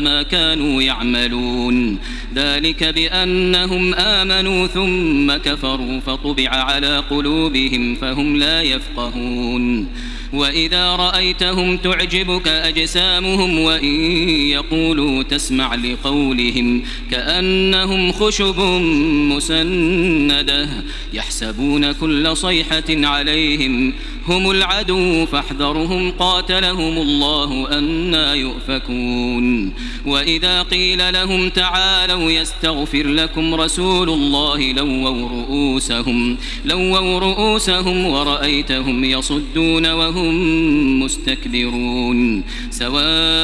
ما كانوا يعملون. ذلك بأنهم آمنوا ثم كفروا فطبع على قلوبهم فهم لا يفقهون. وإذا رأيتهم تعجبك أجسامهم وإن يقولوا تسمع لقولهم كأنهم خشب مسندة يحسبون كل صيحة عليهم هم العدو فاحذرهم قاتلهم الله أنا يؤفكون. وإذا قيل لهم تعالوا يستغفر لكم رسول الله لووا رؤوسهم لووا رؤوسهم ورأيتهم يصدون وهم مستكبرون. سواء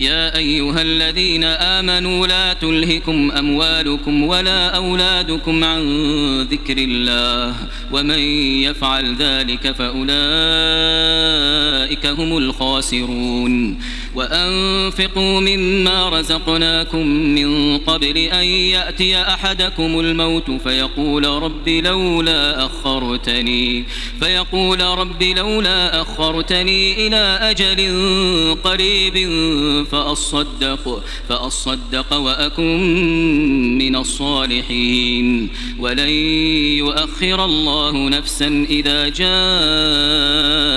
يا أيها الذين آمنوا لا تلهكم أموالكم ولا أولادكم عن ذكر الله ومن يفعل ذلك فأولئك هم الخاسرون. وأنفقوا مما رزقناكم من قبل أن يأتي أحدكم الموت فيقول رب لولا أخرتني فيقول رب لولا أخرتني إلى أجل قريب فأصدق فأصدق وأكن من الصالحين. ولن يؤخر الله نفسا إذا جاء